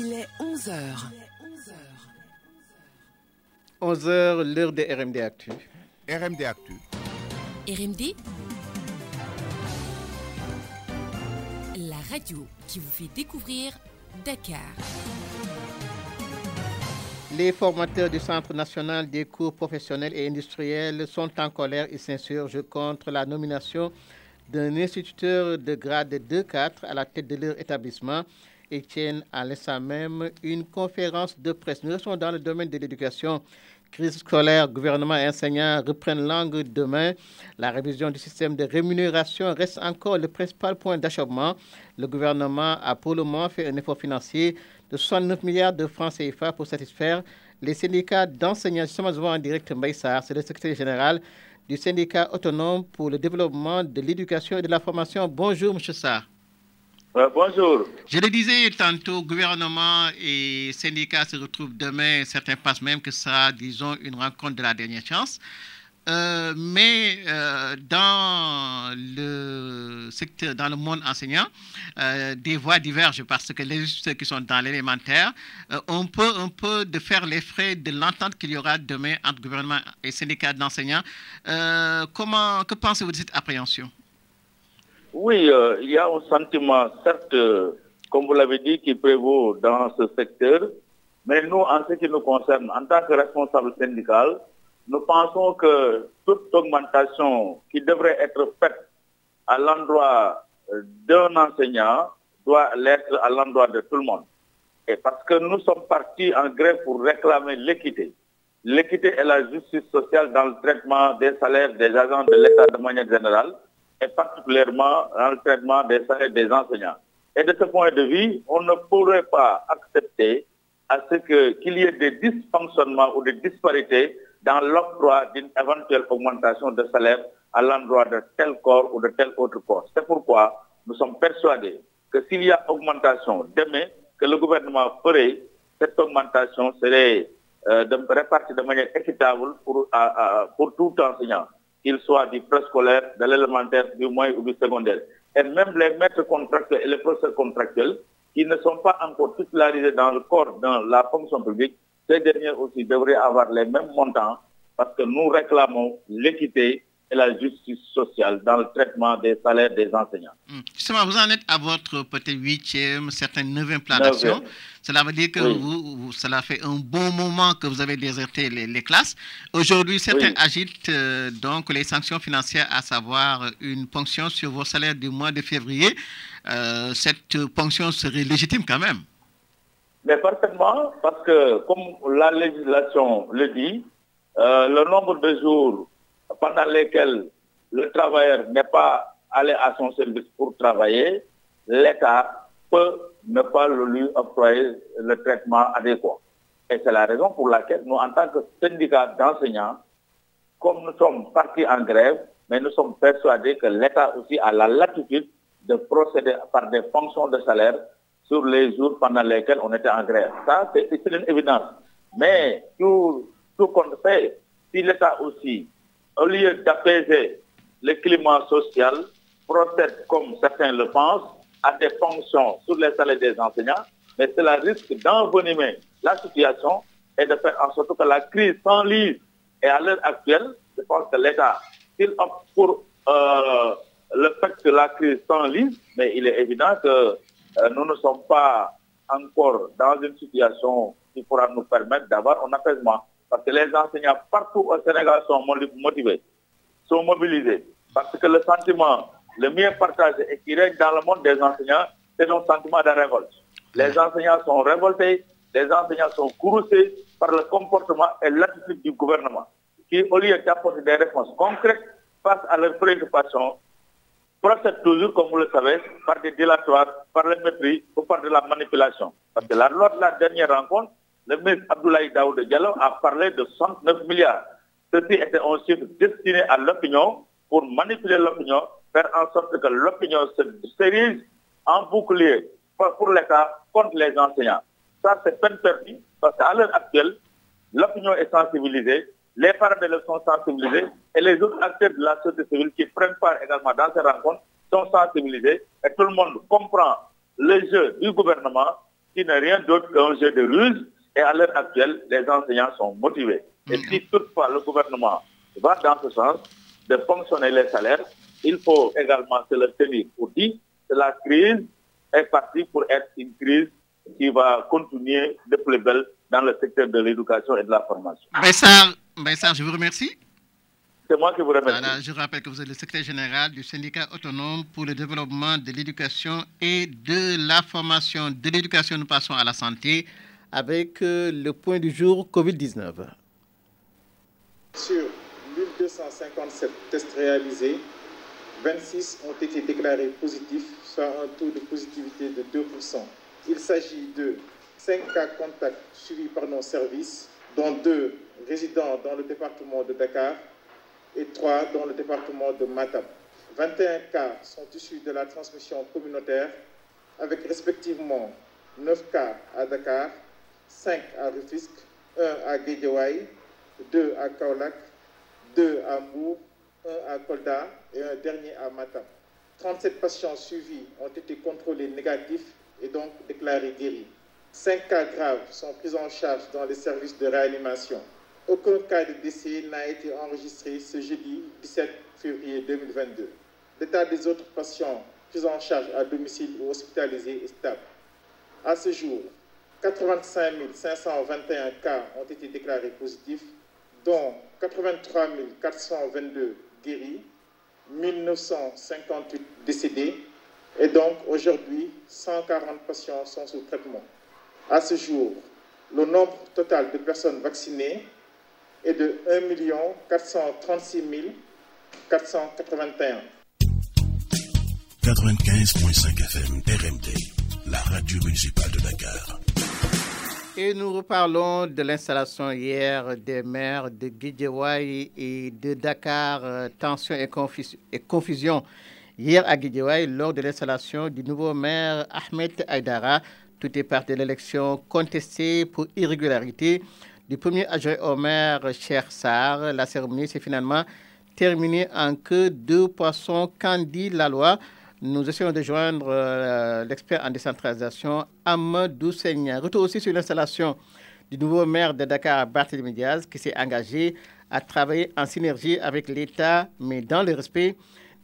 Il est 11h. 11h, l'heure de RMD Actu. RMD Actu. RMD La radio qui vous fait découvrir Dakar. Les formateurs du Centre national des cours professionnels et industriels sont en colère et s'insurgent contre la nomination d'un instituteur de grade 2-4 à la tête de leur établissement et tiennent à même une conférence de presse. Nous sommes dans le domaine de l'éducation. Crise scolaire, gouvernement et enseignants reprennent langue demain. La révision du système de rémunération reste encore le principal point d'achèvement. Le gouvernement a pour le moment fait un effort financier de 69 milliards de francs CFA pour satisfaire les syndicats d'enseignants. Justement, nous en direct Mbaïsar, c'est le secrétaire général du syndicat autonome pour le développement de l'éducation et de la formation. Bonjour, M. Sarr. Euh, bonjour. Je le disais tantôt, gouvernement et syndicats se retrouvent demain. Certains pensent même que sera, disons, une rencontre de la dernière chance. Euh, mais euh, dans le secteur, dans le monde enseignant, des voix divergent parce que les ceux qui sont dans l'élémentaire, on peut de faire les frais de l'entente qu'il y aura demain entre gouvernement et syndicats d'enseignants. Comment, que pensez-vous de cette appréhension? Oui, euh, il y a un sentiment, certes, comme vous l'avez dit, qui prévaut dans ce secteur, mais nous, en ce qui nous concerne, en tant que responsable syndical, nous pensons que toute augmentation qui devrait être faite à l'endroit euh, d'un enseignant doit l'être à l'endroit de tout le monde. Et parce que nous sommes partis en grève pour réclamer l'équité. L'équité et la justice sociale dans le traitement des salaires des agents de l'État de manière générale et particulièrement dans le traitement des salaires des enseignants. Et de ce point de vue, on ne pourrait pas accepter à ce qu'il y ait des dysfonctionnements ou des disparités dans l'octroi d'une éventuelle augmentation de salaire à l'endroit de tel corps ou de tel autre corps. C'est pourquoi nous sommes persuadés que s'il y a augmentation demain, que le gouvernement ferait, cette augmentation serait euh, répartie de manière équitable pour, pour tout enseignant, qu'il soit du préscolaire, de l'élémentaire, du moyen ou du secondaire. Et même les maîtres contractuels et les professeurs contractuels qui ne sont pas encore titularisés dans le corps, dans la fonction publique, ces derniers aussi devraient avoir les mêmes montants parce que nous réclamons l'équité et la justice sociale dans le traitement des salaires des enseignants. Hum. Justement, vous en êtes à votre peut-être huitième, certains neuvième plan d'action. Cela veut dire que Oui. vous, vous- cela fait un bon moment que vous avez déserté les, les classes. Aujourd'hui, certains Oui. agitent euh, donc les sanctions financières, à savoir une ponction sur vos salaires du mois de février. Euh, cette ponction serait légitime quand même. Mais parfaitement, parce que comme la législation le dit, euh, le nombre de jours pendant lesquels le travailleur n'est pas allé à son service pour travailler, l'État peut ne pas lui octroyer le traitement adéquat. Et c'est la raison pour laquelle nous, en tant que syndicat d'enseignants, comme nous sommes partis en grève, mais nous sommes persuadés que l'État aussi a la latitude de procéder par des fonctions de salaire sur les jours pendant lesquels on était en grève. Ça, c'est c'est une évidence. Mais tout, tout compte fait, si l'État aussi, au lieu d'apaiser le climat social, procède, comme certains le pensent, à des fonctions sur les salaires des enseignants, mais cela risque d'envenimer la situation et de faire en sorte que la crise s'enlise. Et à l'heure actuelle, je pense que l'État, s'il opte pour euh, le fait que la crise s'enlise, mais il est évident que euh, nous ne sommes pas encore dans une situation qui pourra nous permettre d'avoir un apaisement. Parce que les enseignants partout au Sénégal sont mo- motivés, sont mobilisés. Parce que le sentiment le mieux partagé et qui règne dans le monde des enseignants, c'est un sentiment de révolte. Les enseignants sont révoltés, les enseignants sont courroucés par le comportement et l'attitude du gouvernement, qui, au lieu d'apporter des réponses concrètes face à leurs préoccupations, procède toujours, comme vous le savez, par des dilatoires, par le mépris ou par de la manipulation. Parce que lors de la dernière rencontre, le ministre Abdoulaye Daoud Diallo a parlé de 69 milliards. Ceci était un chiffre destiné à l'opinion pour manipuler l'opinion, faire en sorte que l'opinion se s'érige en bouclier pour pour l'État contre les enseignants. Ça, c'est peine perdue, parce qu'à l'heure actuelle, l'opinion est sensibilisée, les parents d'élèves sont sensibilisés et les autres acteurs de la société civile qui prennent part également dans ces rencontres sont sensibilisés et tout le monde comprend le jeu du gouvernement qui n'est rien d'autre qu'un jeu de ruse. Et à l'heure actuelle, les enseignants sont motivés. Et mm. si toutefois le gouvernement va dans ce sens de fonctionner les salaires, il faut également se le tenir pour dire que la crise est partie pour être une crise qui va continuer de plus belle dans le secteur de l'éducation et de la formation. Bessar, je vous remercie. C'est moi qui vous remercie. je rappelle que vous êtes le secrétaire général du syndicat autonome pour le développement de l'éducation et de la formation. De l'éducation, nous passons à la santé avec euh, le point du jour COVID-19. Sur 1257 tests réalisés, 26 ont été déclarés positifs, soit un taux de positivité de 2%. Il s'agit de 5 cas contacts suivis par nos services, dont 2 résidents dans le département de Dakar et 3 dans le département de Matam. 21 cas sont issus de la transmission communautaire, avec respectivement 9 cas à Dakar, 5 à Rufisque, 1 à Guédiawaye, 2 à Kaolack, 2 à Mou, 1 à Kolda et un dernier à Matam. 37 patients suivis ont été contrôlés négatifs et donc déclarés guéris. 5 cas graves sont pris en charge dans les services de réanimation. Aucun cas de décès n'a été enregistré ce jeudi 17 février 2022. L'état des autres patients pris en charge à domicile ou hospitalisés est stable. À ce jour, 85 521 cas ont été déclarés positifs, dont 83 422 guéris, 1958 décédés, et donc aujourd'hui, 140 patients sont sous traitement. À ce jour, le nombre total de personnes vaccinées est de 1 436 481. 95.5 FM RMD, la radio municipale de Dakar. Et nous reparlons de l'installation hier des maires de Guédiawaye et de Dakar. Euh, tension et, confusion hier à Guédiawaye lors de l'installation du nouveau maire Ahmed Aydara. Tout est parti de l'élection contestée pour irrégularité du premier adjoint au maire Cher Sar. La cérémonie s'est finalement terminée en que deux poissons dit la loi. Nous essayons de joindre euh, l'expert en décentralisation Amadou Seigneur. Retour aussi sur l'installation du nouveau maire de Dakar, Barthélémy Diaz, qui s'est engagé à travailler en synergie avec l'État, mais dans le respect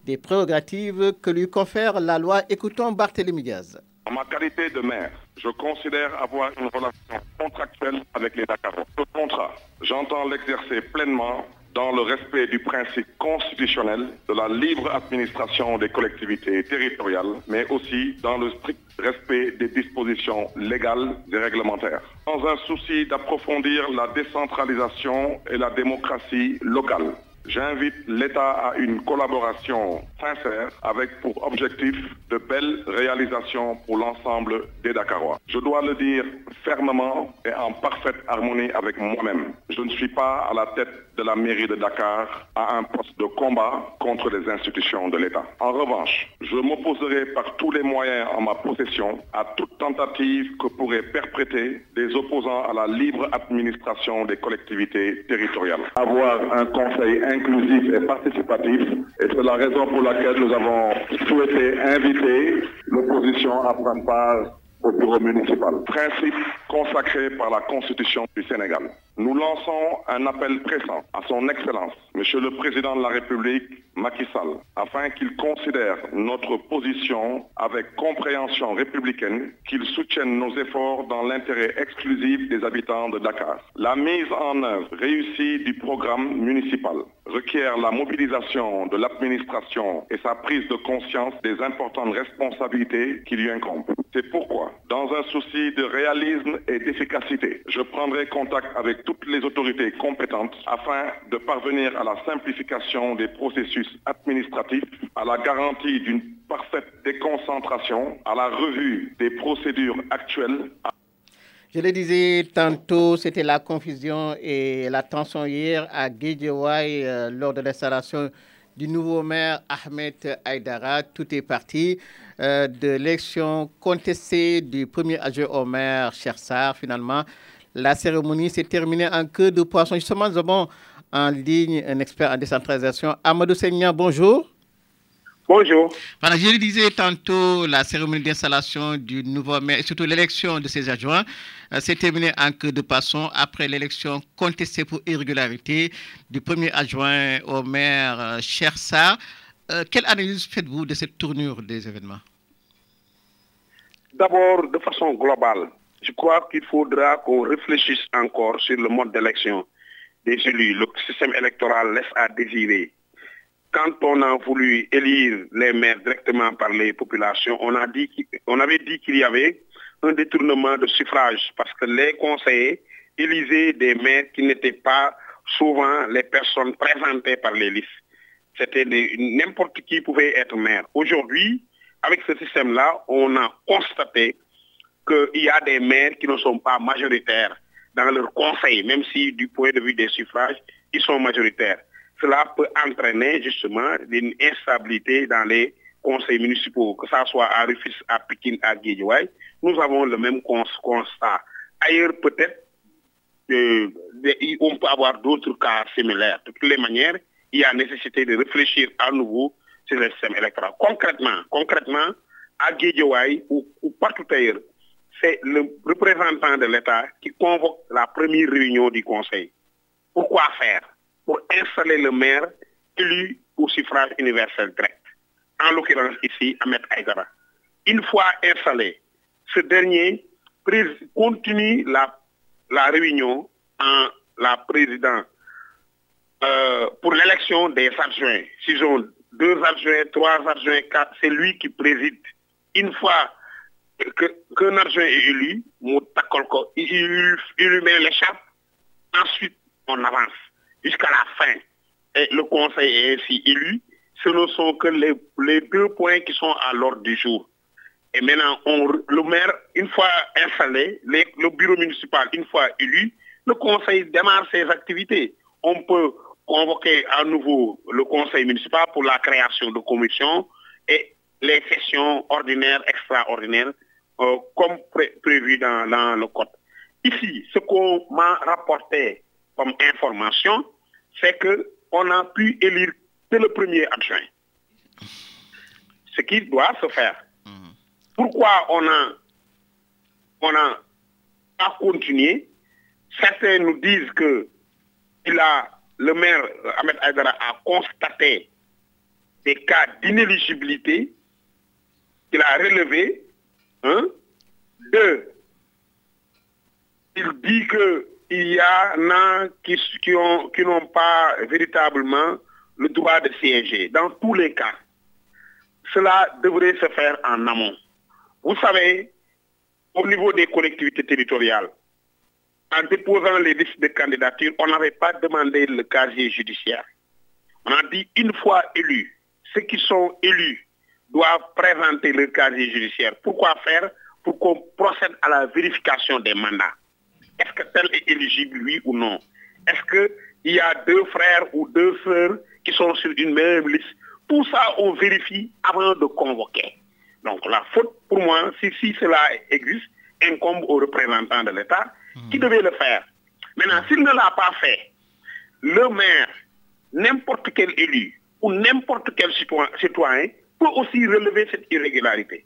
des prérogatives que lui confère la loi. Écoutons Barthélémy Diaz. En ma qualité de maire, je considère avoir une relation contractuelle avec les Dakarois. Ce contrat, j'entends l'exercer pleinement dans le respect du principe constitutionnel de la libre administration des collectivités territoriales, mais aussi dans le strict respect des dispositions légales et réglementaires. Dans un souci d'approfondir la décentralisation et la démocratie locale, J'invite l'État à une collaboration sincère avec pour objectif de belles réalisations pour l'ensemble des Dakarois. Je dois le dire fermement et en parfaite harmonie avec moi-même. Je ne suis pas à la tête de la mairie de Dakar à un poste de combat contre les institutions de l'État. En revanche, je m'opposerai par tous les moyens en ma possession à toute tentative que pourraient perpréter des opposants à la libre administration des collectivités territoriales. Avoir un conseil inclusif et participatif. Et c'est la raison pour laquelle nous avons souhaité inviter l'opposition à prendre part au bureau municipal. Principe consacré par la Constitution du Sénégal. Nous lançons un appel pressant à son Excellence, Monsieur le Président de la République, Macky Sall, afin qu'il considère notre position avec compréhension républicaine, qu'il soutienne nos efforts dans l'intérêt exclusif des habitants de Dakar. La mise en œuvre réussie du programme municipal requiert la mobilisation de l'administration et sa prise de conscience des importantes responsabilités qui lui incombent. C'est pourquoi, dans un souci de réalisme et d'efficacité, je prendrai contact avec toutes les autorités compétentes afin de parvenir à la simplification des processus administratifs, à la garantie d'une parfaite déconcentration, à la revue des procédures actuelles. Je le disais tantôt, c'était la confusion et la tension hier à Guédiouaï euh, lors de l'installation du nouveau maire Ahmed Aydara. Tout est parti euh, de l'élection contestée du premier adjoint au maire Chersar. Finalement, la cérémonie s'est terminée en queue de poisson. Justement, nous avons en ligne un expert en décentralisation. Amadou Seignan, bonjour. Bonjour. Voilà, je le disais tantôt, la cérémonie d'installation du nouveau maire et surtout l'élection de ses adjoints euh, s'est terminée en queue de passant après l'élection contestée pour irrégularité du premier adjoint au maire euh, Chersa. Euh, quelle analyse faites-vous de cette tournure des événements? D'abord, de façon globale, je crois qu'il faudra qu'on réfléchisse encore sur le mode d'élection des élus. Le système électoral laisse à désirer quand on a voulu élire les maires directement par les populations, on, avait dit qu'il y avait un détournement de suffrage parce que les conseillers élisaient des maires qui n'étaient pas souvent les personnes présentées par les listes. C'était n'importe qui pouvait être maire. Aujourd'hui, avec ce système-là, on a constaté qu'il y a des maires qui ne sont pas majoritaires dans leur conseil, même si du point de vue des suffrages, ils sont majoritaires cela peut entraîner justement une instabilité dans les conseils municipaux, que ce soit à Rufus, à Pékin, à Guédiouaï. Nous avons le même constat. Ailleurs, peut-être, euh, on peut avoir d'autres cas similaires. De toutes les manières, il y a nécessité de réfléchir à nouveau sur le système électoral. Concrètement, concrètement à Guédiouaï ou, ou partout ailleurs, c'est le représentant de l'État qui convoque la première réunion du Conseil. Pourquoi faire? Pour installer le maire élu au suffrage universel direct. En l'occurrence ici, Ahmed Aïdara. Une fois installé, ce dernier continue la, la réunion en la présidente euh, pour l'élection des adjoints. S'ils ont deux adjoints, trois adjoints, quatre, c'est lui qui préside. Une fois qu'un adjoint est élu, il, il lui met l'échappe, ensuite on avance jusqu'à la fin. Le conseil est ainsi élu. Ce ne sont que les, deux points qui sont à l'ordre du jour. Et maintenant, le maire, une fois installé, le bureau municipal, une fois élu, le conseil démarre ses activités. On peut convoquer à nouveau le conseil municipal pour la création de commissions et les sessions ordinaires, extraordinaires, euh, comme prévu dans, dans le code. Ici, ce qu'on m'a rapporté comme information, c'est qu'on a pu élire que le premier adjoint. Ce qui doit se faire. Pourquoi on a, on a pas continué? Certains nous disent que il a, le maire Ahmed Aydara a constaté des cas d'inéligibilité qu'il a relevé. Un. Deux, il dit que il y en a qui, qui n'ont pas véritablement le droit de siéger. Dans tous les cas, cela devrait se faire en amont. Vous savez, au niveau des collectivités territoriales, en déposant les listes de candidature, on n'avait pas demandé le casier judiciaire. On a dit une fois élus, ceux qui sont élus doivent présenter le casier judiciaire. Pourquoi faire? Pour qu'on procède à la vérification des mandats. Est-ce que tel est éligible, oui ou non? Est-ce qu'il y a deux frères ou deux sœurs qui sont sur une même liste? Tout ça, on vérifie avant de convoquer. Donc la faute, pour moi, si, si cela existe, incombe aux représentants de l'État qui devait le faire? Maintenant, s'il ne l'a pas fait, le maire, n'importe quel élu ou n'importe quel citoyen peut aussi relever cette irrégularité.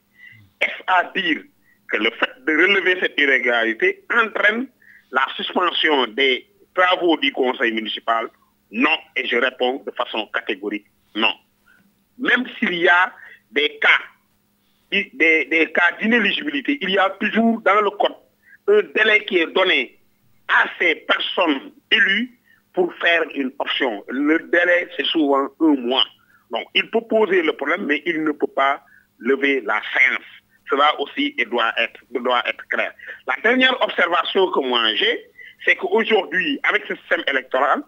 Est-ce à dire que le fait de relever cette irrégularité entraîne la suspension des travaux du conseil municipal, non. Et je réponds de façon catégorique, non. Même s'il y a des cas, des, cas d'inéligibilité, il y a toujours dans le code un délai qui est donné à ces personnes élues pour faire une option. Le délai, c'est souvent un mois. Donc, il peut poser le problème, mais il ne peut pas lever la séance cela aussi doit être, doit être clair. La dernière observation que moi j'ai, c'est qu'aujourd'hui, avec ce système électoral,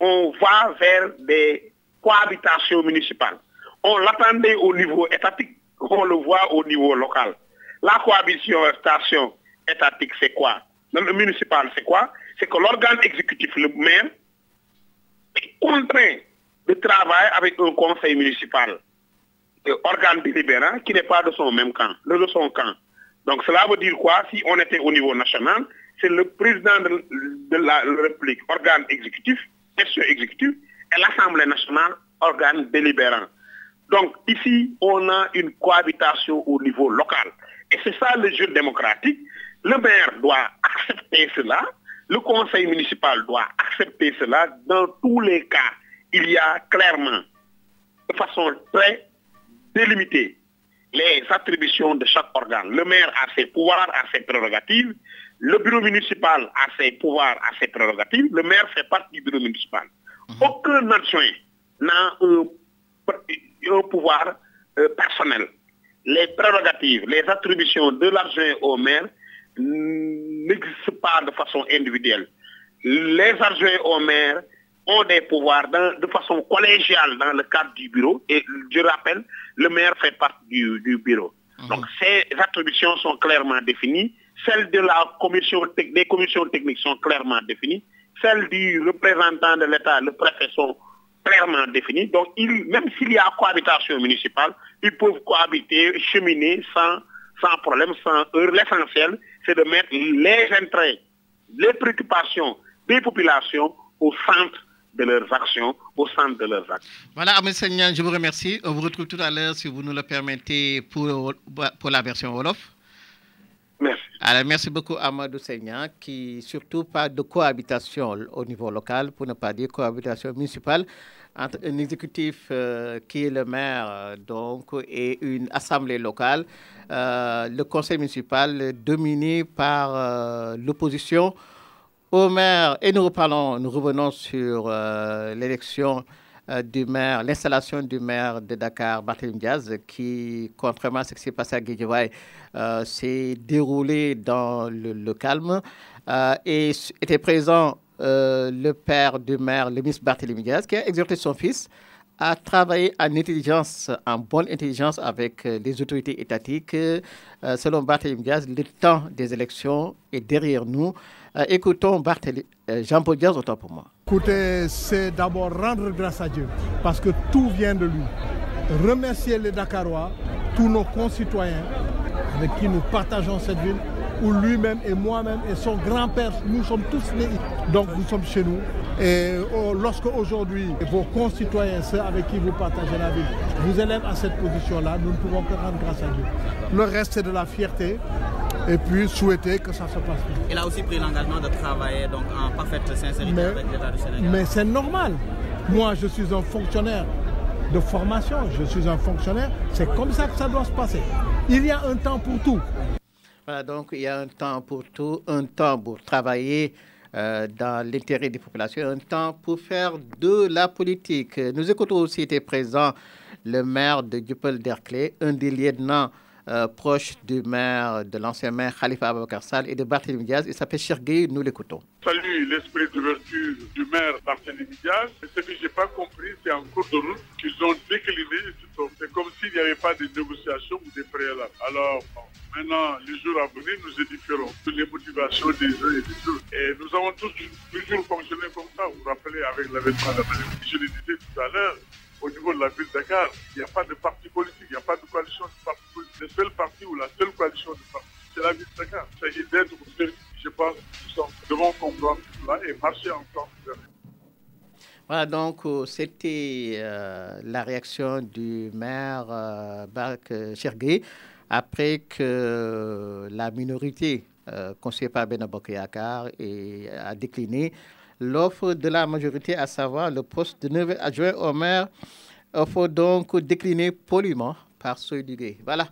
on va vers des cohabitations municipales. On l'attendait au niveau étatique, on le voit au niveau local. La cohabitation étatique, c'est quoi? Le municipal, c'est quoi? C'est que l'organe exécutif, le maire, est contraint de travailler avec un conseil municipal organe délibérant qui n'est pas de son même camp, de son camp. Donc cela veut dire quoi? Si on était au niveau national, c'est le président de, la République, organe exécutif, question exécutif, et l'Assemblée nationale, organe délibérant. Donc ici, on a une cohabitation au niveau local. Et c'est ça le jeu démocratique. Le maire doit accepter cela, le conseil municipal doit accepter cela. Dans tous les cas, il y a clairement, de façon très délimitée, les attributions de chaque organe. Le maire a ses pouvoirs, a ses prérogatives. Le bureau municipal a ses pouvoirs, a ses prérogatives. Le maire fait partie du bureau municipal. Mhm. Aucun adjoint n'a un, pouvoir euh, personnel. Les prérogatives, les attributions de l'adjoint au maire n'existent pas de façon individuelle. Les adjoints au maire ont des pouvoirs de façon collégiale dans le cadre du bureau. Et je rappelle, le maire fait partie du, bureau. Mhm. Donc ces attributions sont clairement définies. Celles de la commission des commissions techniques sont clairement définies. Celles du représentant de l'État, le préfet, sont clairement définies. Donc même s'il y a cohabitation municipale, ils peuvent cohabiter, cheminer sans, sans problème, sans heure. L'essentiel, c'est de mettre les intérêts, les préoccupations des populations au centre de leurs actions, au centre de leurs actes. Voilà, Seigneur, je vous remercie. On vous retrouve tout à l'heure, si vous nous le permettez, pour, pour la version Wolof. Alors, merci beaucoup, Amadou Seignan, qui surtout parle de cohabitation au niveau local, pour ne pas dire cohabitation municipale, entre un exécutif euh, qui est le maire donc, et une assemblée locale. Euh, le conseil municipal dominé par euh, l'opposition au maire, et nous reparlons, nous revenons sur l'élection du maire, l'installation du maire de Dakar, Barthélémy Diaz, qui, contrairement à ce qui s'est passé à Guédiouaï, euh, s'est déroulé dans le, calme. et était présent le père du maire, le ministre Barthélémy Diaz, qui a exhorté son fils à travailler en intelligence, en bonne intelligence avec les autorités étatiques. selon Barthélémy Diaz, le temps des élections est derrière nous. Euh, écoutons euh, Jean-Paul Diaz, autant pour moi. Écoutez, c'est d'abord rendre grâce à Dieu, parce que tout vient de lui. Remercier les Dakarois, tous nos concitoyens avec qui nous partageons cette ville, où lui-même et moi-même et son grand-père, nous sommes tous nés. Donc nous sommes chez nous. Et oh, lorsque aujourd'hui vos concitoyens, ceux avec qui vous partagez la ville, vous élèvent à cette position-là, nous ne pouvons que rendre grâce à Dieu. Le reste, c'est de la fierté et puis souhaiter que ça se passe bien. Il a aussi pris l'engagement de travailler donc, en parfaite sincérité avec l'État du Sénégal. Mais c'est normal. Moi, je suis un fonctionnaire de formation, je suis un fonctionnaire, c'est comme ça que ça doit se passer. Il y a un temps pour tout. Voilà, donc il y a un temps pour tout, un temps pour travailler euh, dans l'intérêt des populations, un temps pour faire de la politique. Nous écoutons aussi, était présent le maire de Dupel-Derclé, un des lieutenants euh, proche du maire, de l'ancien maire Khalifa Ababakar et de Barthélémy Diaz. Il s'appelle Chergui, nous l'écoutons. Salut l'esprit d'ouverture du maire Barthélémy Diaz. Ce que je n'ai pas compris, c'est en cours de route qu'ils ont décliné. C'est comme s'il n'y avait pas de négociations ou de préalables. Alors, maintenant, les jours à venir nous édifierons sur les motivations des uns et des autres. Et nous avons tous toujours fonctionné comme ça. Vous vous rappelez avec l'avènement de la Je le disais tout à l'heure, au niveau de la ville de Dakar, il n'y a pas de parti politique, il n'y a pas de coalition de partis politiques. Le seul parti ou la seule coalition de partis, c'est la ville de Dakar. Il s'agit d'être je pense, nous devons comprendre cela et marcher ensemble voilà, donc euh, c'était euh, la réaction du maire euh, Bark Chergui après que la minorité conseillée par Benabok et a décliné l'offre de la majorité, à savoir le poste de nouvel adjoint au maire, faut donc décliner poliment par celui du Voilà,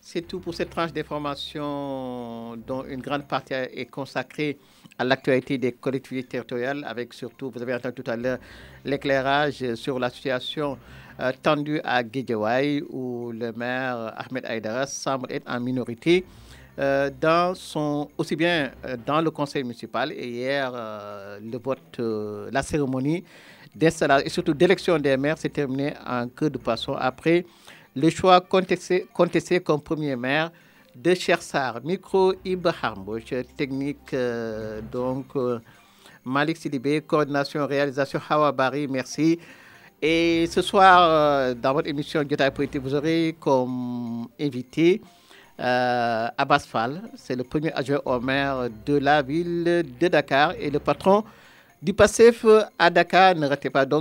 c'est tout pour cette tranche d'information dont une grande partie est consacrée à l'actualité des collectivités territoriales, avec surtout, vous avez entendu tout à l'heure, l'éclairage sur la situation euh, tendue à Guédiawaye, où le maire Ahmed Aïdara semble être en minorité. Euh, aussi bien euh, dans le conseil municipal et hier, euh, le vote, la cérémonie d'installation et surtout d'élection des maires s'est terminée en queue de poisson après le choix contesté, contesté comme premier maire de Chersar. Micro Ibrahim technique donc Malik Sidibé, coordination réalisation Hawa Bari, merci. Et ce soir, dans votre émission Diota Politique, vous aurez comme invité euh, Abbas Fall, c'est le premier adjoint au maire de la ville de Dakar et le patron du PASSEF à Dakar. Ne ratez pas donc